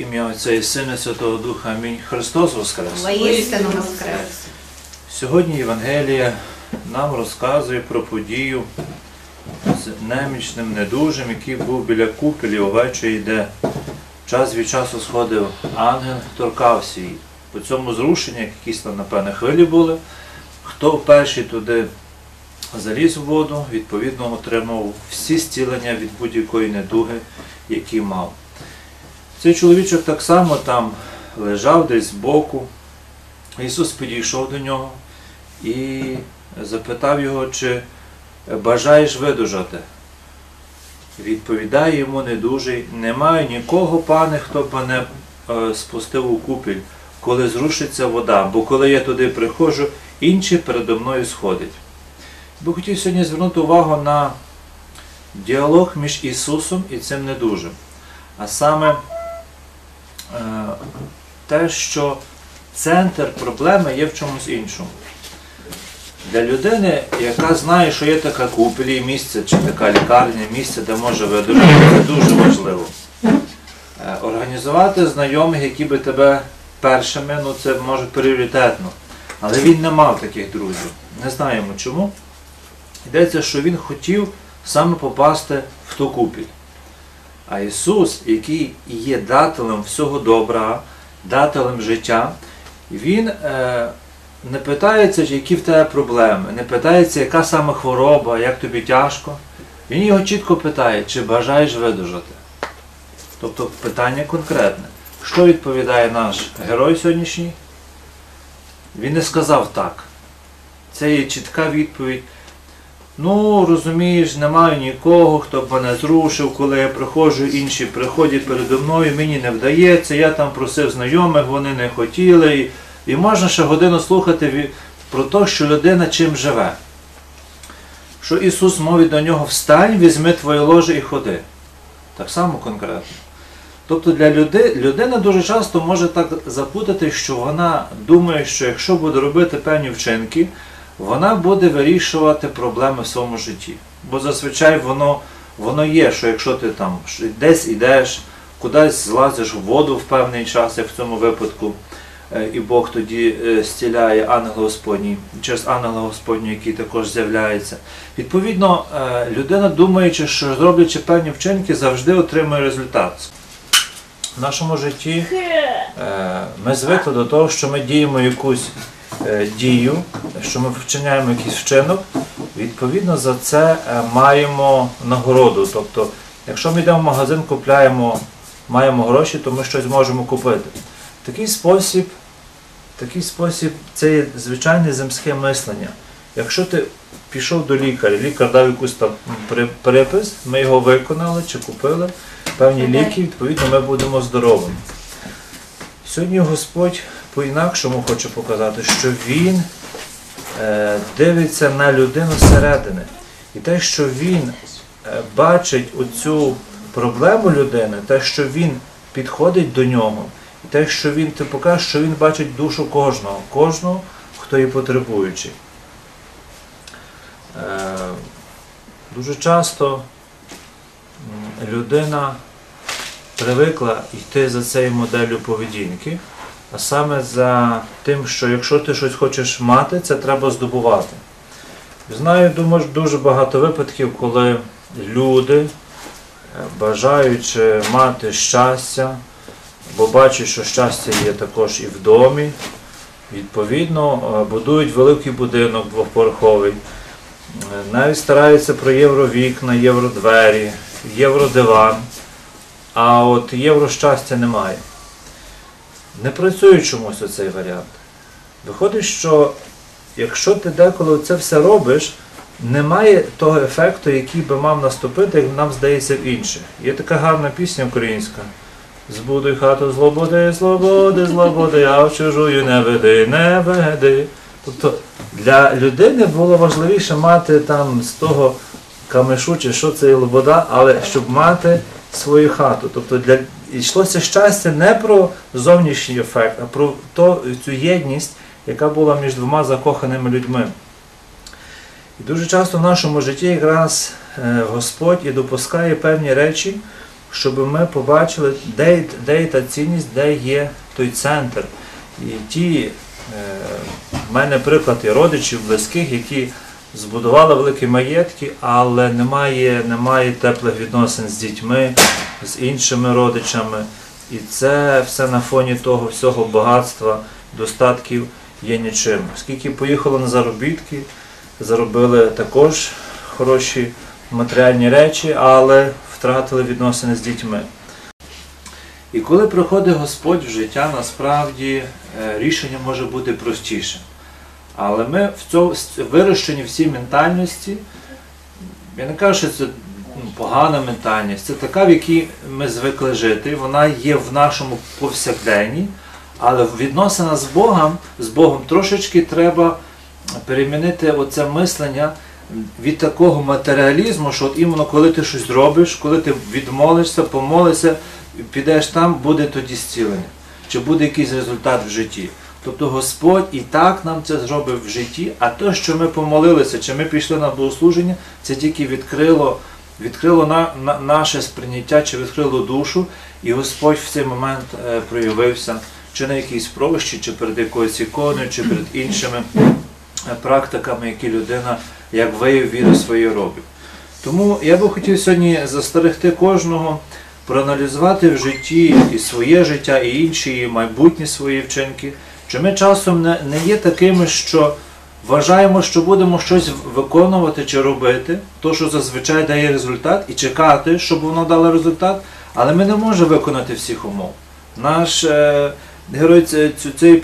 Ім'я Отця і Сина, Святого Духа. Амінь. Христос Воскрес! Воістину воскрес. Сьогодні Євангелія нам розказує про подію з немічним недужим, який був біля купелі овечої, де час від часу сходив ангел, торкався її. По цьому зрушення, якісь там, напевне, хвилі були. Хто перший туди заліз у воду, відповідно отримав всі зцілення від будь-якої недуги, які мав. Цей чоловічок так само там лежав десь збоку. Ісус підійшов до нього і запитав його, чи бажаєш видужати. Відповідає йому недужий, немає нікого, пане, хто б мене е, спустив у купіль, коли зрушиться вода, бо коли я туди приходжу, інші передо мною сходять. Би хотів сьогодні звернути увагу на діалог між Ісусом і цим недужим. А саме те, що центр проблеми є в чомусь іншому. Для людини, яка знає, що є така купелі, місце чи така лікарня, місце, де може видужати, це дуже важливо. Е, Організувати знайомих, які би тебе першими, ну це може пріоритетно. Але він не мав таких друзів. Не знаємо чому. Йдеться, що він хотів саме попасти в ту купіль. А Ісус, який є дателем всього добра, дателем життя, Він е, не питається, які в тебе проблеми, не питається, яка саме хвороба, як тобі тяжко. Він його чітко питає, чи бажаєш видужати. Тобто питання конкретне. Що відповідає наш герой сьогоднішній? Він не сказав так. Це є чітка відповідь. Ну, розумієш, немає нікого, хто б мене зрушив, коли я приходжу, інші приходять передо мною, мені не вдається, я там просив знайомих, вони не хотіли. І, можна ще годину слухати про те, що людина чим живе. Що Ісус мовить до нього встань, візьми твоє ложе і ходи. Так само конкретно. Тобто для люди, людина дуже часто може так запутати, що вона думає, що якщо буде робити певні вчинки, вона буде вирішувати проблеми в своєму житті. Бо зазвичай воно, воно є, що якщо ти там десь ідеш, кудись злазиш в воду в певний час, як в цьому випадку, е, і Бог тоді е, стіляє ангел Господній, через ангела Господнього, який також з'являється. Відповідно, е, людина, думаючи, що зроблячи певні вчинки, завжди отримує результат. В нашому житті ми звикли до того, що ми діємо якусь дію, що ми вчиняємо якийсь вчинок, відповідно за це е, маємо нагороду. Тобто, якщо ми йдемо в магазин, купляємо, маємо гроші, то ми щось можемо купити. Такий спосіб, такий спосіб це є звичайне земське мислення. Якщо ти пішов до лікаря, лікар дав якийсь там припис, ми його виконали чи купили, певні ліки, відповідно, ми будемо здоровими. Сьогодні Господь по-інакшому хоче показати, що Він е, дивиться на людину зсередини. І те, що він е, бачить оцю проблему людини, те, що він підходить до нього, і те, що він ти покаже, що він бачить душу кожного, кожного, хто є потребуючий. Е, дуже часто людина привикла йти за цією моделлю поведінки, а саме за тим, що якщо ти щось хочеш мати, це треба здобувати. Знаю, думаю, дуже багато випадків, коли люди, е, бажаючи мати щастя, бо бачать, що щастя є також і в домі, відповідно, е, будують великий будинок двоповерховий, е, навіть стараються про євровікна, євродвері, євродиван, а от єврощастя немає. Не працює чомусь оцей варіант. Виходить, що якщо ти деколи це все робиш, немає того ефекту, який би мав наступити, як нам здається в інших. Є така гарна пісня українська. Збудуй хату злободи, злободи, злободи, а в чужую не веди, не веди. Тобто для людини було важливіше мати там з того камешу, чи що це є лобода, але щоб мати свою хату. Тобто для йшлося щастя не про зовнішній ефект, а про то, цю єдність, яка була між двома закоханими людьми. І дуже часто в нашому житті якраз е, Господь і допускає певні речі, щоб ми побачили, де, де є та цінність, де є той центр. І ті, е, в мене приклад і родичів, близьких, які збудували великі маєтки, але немає, немає теплих відносин з дітьми, з іншими родичами. І це все на фоні того всього багатства, достатків є нічим. Оскільки поїхали на заробітки, заробили також хороші матеріальні речі, але втратили відносини з дітьми. І коли приходить Господь в життя, насправді е, рішення може бути простішим. Але ми в цьому вирощені в цій ментальності, я не кажу, що це ну, погана ментальність, це така, в якій ми звикли жити, вона є в нашому повсякденні, але в відносинах з Богом, з Богом трошечки треба перемінити оце мислення від такого матеріалізму, що от іменно коли ти щось зробиш, коли ти відмолишся, помолишся, підеш там, буде тоді зцілення. Чи буде якийсь результат в житті. Тобто Господь і так нам це зробив в житті, а те, що ми помолилися, чи ми пішли на богослуження, це тільки відкрило, відкрило на, на, наше сприйняття, чи відкрило душу, і Господь в цей момент е, проявився чи на якійсь прощі, чи перед якоюсь іконою, чи перед іншими е, практиками, які людина як вияв віри своєї робить. Тому я би хотів сьогодні застерегти кожного проаналізувати в житті і своє життя, і інші, і майбутні свої вчинки. Чи ми часом не, не є такими, що вважаємо, що будемо щось виконувати чи робити, то, що зазвичай дає результат, і чекати, щоб воно дало результат, але ми не можемо виконати всіх умов. Наш е, герой цієї, цієї,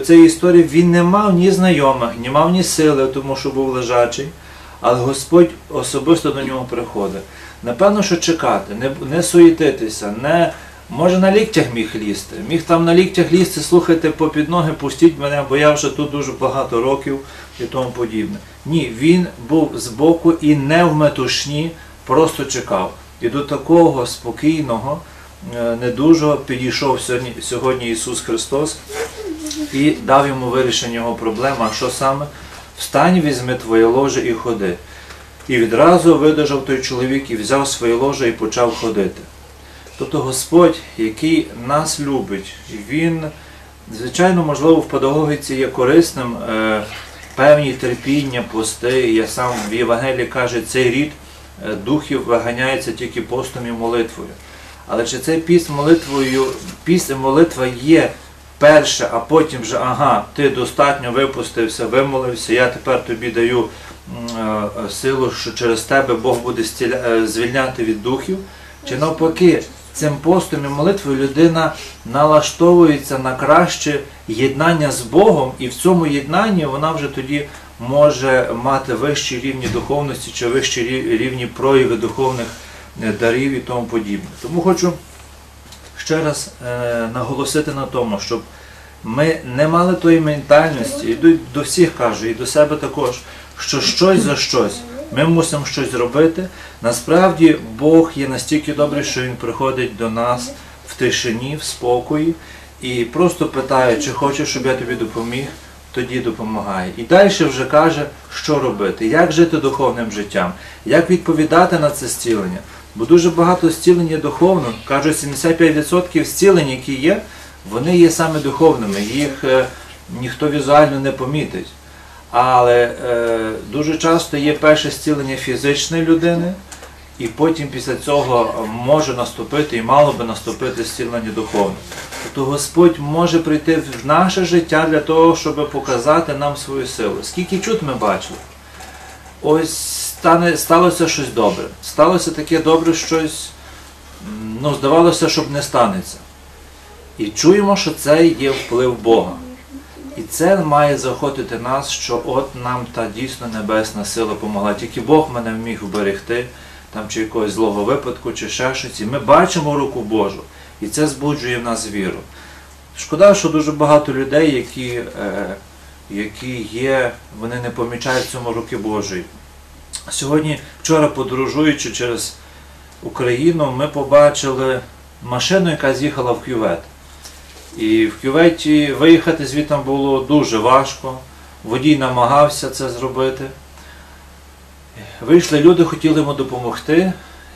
цієї історії він не мав ні знайомих, не мав ні сили, тому що був лежачий, але Господь особисто до нього приходить. Напевно, що чекати, не, не суєтитися, не Може на ліктях міг лізти. Міг там на ліктях лізти, слухайте по під ноги, пустіть мене, бо я вже тут дуже багато років і тому подібне. Ні, він був збоку і не в метушні, просто чекав. І до такого спокійного, недужого підійшов сьогодні, сьогодні Ісус Христос і дав йому вирішення його проблеми. А що саме? Встань, візьми твоє ложе і ходи. І відразу видержав той чоловік і взяв своє ложе і почав ходити. Тобто Господь, який нас любить, Він, звичайно, можливо, в педагогіці є корисним е, певні терпіння, пости. Я сам в Євангелії каже, цей рід е, духів виганяється тільки постом і молитвою. Але чи цей піст молитвою, піст і молитва є перше, а потім вже, ага, ти достатньо випустився, вимолився, я тепер тобі даю е, силу, що через тебе Бог буде звільняти від духів. Чи навпаки, цим постом і молитвою людина налаштовується на краще єднання з Богом, і в цьому єднанні вона вже тоді може мати вищі рівні духовності чи вищі рівні прояви духовних е, дарів і тому подібне. Тому хочу ще раз е, наголосити на тому, щоб ми не мали тої ментальності, і до всіх кажу, і до себе також, що щось за щось. Ми мусимо щось зробити. Насправді Бог є настільки добрий, що Він приходить до нас в тишині, в спокої і просто питає, чи хочеш, щоб я тобі допоміг, тоді допомагає. І далі вже каже, що робити, як жити духовним життям, як відповідати на це зцілення. Бо дуже багато зцілення духовно, кажуть, 75% зцілень, які є, вони є саме духовними, їх е, ніхто візуально не помітить. Але е, дуже часто є перше зцілення фізичної людини, і потім після цього може наступити і мало би наступити зцілення духовне. Тобто Господь може прийти в наше життя для того, щоб показати нам свою силу. Скільки чут ми бачили? Ось стане, сталося щось добре. Сталося таке добре щось, ну, здавалося, щоб не станеться. І чуємо, що це є вплив Бога. І це має заохотити нас, що от нам та дійсно небесна сила допомогла. Тільки Бог мене вміг вберегти, там чи якогось злого випадку, чи ще щось. І ми бачимо руку Божу. І це збуджує в нас віру. Шкода, що дуже багато людей, які е, які є, вони не помічають цьому руки Божої. Сьогодні, вчора подорожуючи через Україну, ми побачили машину, яка з'їхала в кювет. І в кюветі виїхати звідти було дуже важко. Водій намагався це зробити. Вийшли люди, хотіли йому допомогти.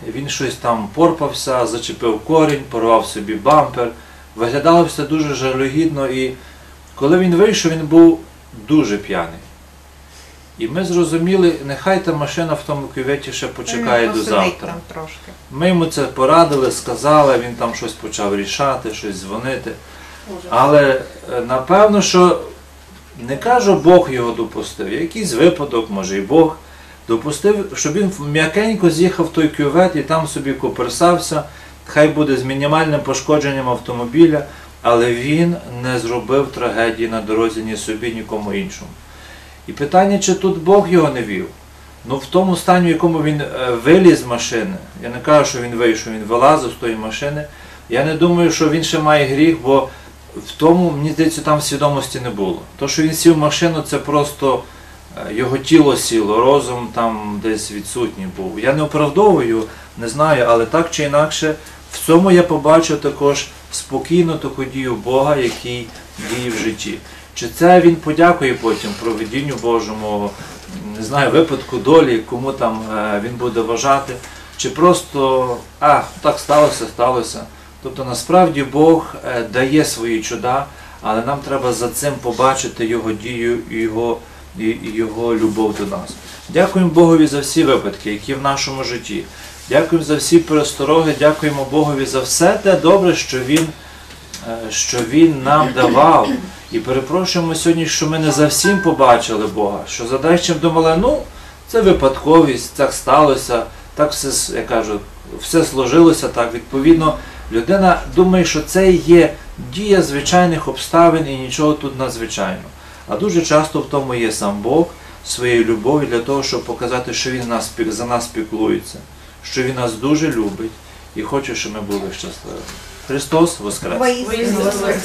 він щось там порпався, зачепив корінь, порвав собі бампер. Виглядало все дуже жалюгідно і коли він вийшов, він був дуже п'яний. І ми зрозуміли, нехай та машина в тому кюветі ще почекає до завтра. Ми йому це порадили, сказали, він там щось почав рішати, щось дзвонити. Але е, напевно, що не кажу, Бог його допустив. Якийсь випадок, може і Бог допустив, щоб він м'якенько з'їхав в той кювет і там собі коперсався, хай буде з мінімальним пошкодженням автомобіля, але він не зробив трагедії на дорозі ні собі, ні кому іншому. І питання, чи тут Бог його не вів? Ну, в тому стані, в якому він е, виліз з машини, я не кажу, що він вийшов, він вилазив з тої машини. Я не думаю, що він ще має гріх, бо в тому, мені здається, там свідомості не було. То, що він сів в машину, це просто е, його тіло сіло, розум там десь відсутній був. Я не оправдовую, не знаю, але так чи інакше, в цьому я побачив також спокійну таку дію Бога, який діє в житті. Чи це він подякує потім проведінню Божому, не знаю, випадку долі, кому там е, він буде вважати, чи просто а, так сталося, сталося. Тобто насправді Бог е, дає свої чуда, але нам треба за цим побачити Його дію і Його, і, Його любов до нас. Дякуємо Богові за всі випадки, які в нашому житті. Дякуємо за всі перестороги, дякуємо Богові за все те добре, що Він, е, що він нам давав. І перепрошуємо сьогодні, що ми не за всім побачили Бога, що за дечим думали, ну, це випадковість, так сталося, так все, я кажу, все сложилося так. Відповідно, людина думає, що це є дія звичайних обставин і нічого тут надзвичайного. А дуже часто в тому є сам Бог своєю любов'ю для того, щоб показати, що Він за нас піклується, що Він нас дуже любить і хоче, щоб ми були щасливими. Христос воскрес. воскрес.